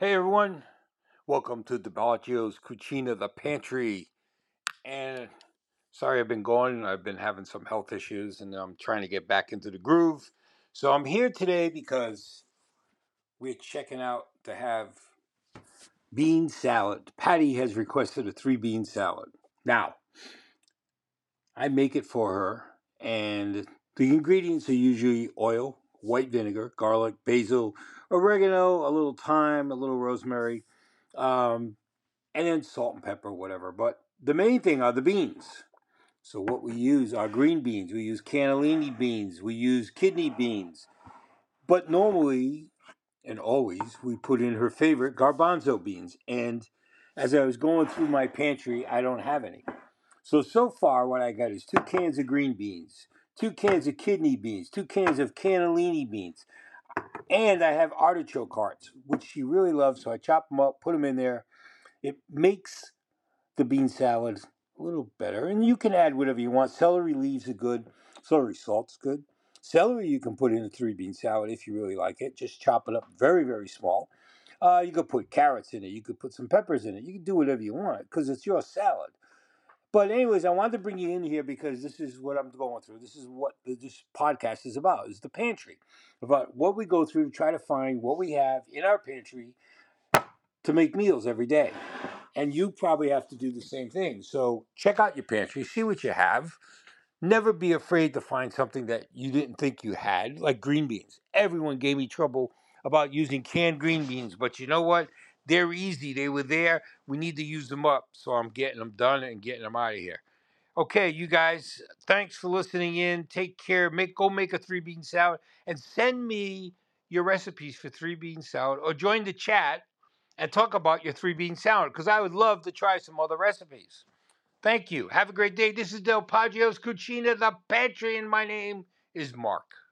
Hey everyone, welcome to DelPaggio's Cucina, the pantry. And sorry I've been gone, I've been having some health issues and I'm trying to get back into the groove. So I'm here today because we're checking out to have bean salad. Patty has requested a three bean salad. Now, I make it for her, and the ingredients are usually oil, white vinegar, garlic, basil, oregano, a little thyme, a little rosemary, um, and then salt and pepper, whatever. But the main thing are the beans. So what we use are green beans. We use cannellini beans. We use kidney beans. But normally and always we put in her favorite garbanzo beans. And as I was going through my pantry, I don't have any. So so far what I got is two cans of green beans, two cans of kidney beans, two cans of cannellini beans, and I have artichoke hearts, which she really loves. So I chop them up, put them in there. It makes the bean salad a little better, and you can add whatever you want. Celery leaves are good. Celery salt's good. Celery you can put in a three bean salad if you really like it. Just chop it up very very small. Uh, you could put carrots in it. You could put some peppers in it. You can do whatever you want because it's your salad. But anyways, I wanted to bring you in here because this is what I'm going through. This is what this podcast is about: is the pantry, about what we go through, try to find what we have in our pantry to make meals every day. And you probably have to do the same thing. So check out your pantry, see what you have. Never be afraid to find something that you didn't think you had, like green beans. Everyone gave me trouble about using canned green beans, but you know what? They're easy. They were there. We need to use them up. So I'm getting them done and getting them out of here. Okay, you guys, thanks for listening in. Take care. Make go make a three bean salad and send me your recipes for three bean salad or join the chat and talk about your three bean salad because I would love to try some other recipes. Thank you. Have a great day. This is Del Paggio's Cucina, the pantry, and my name is Mark.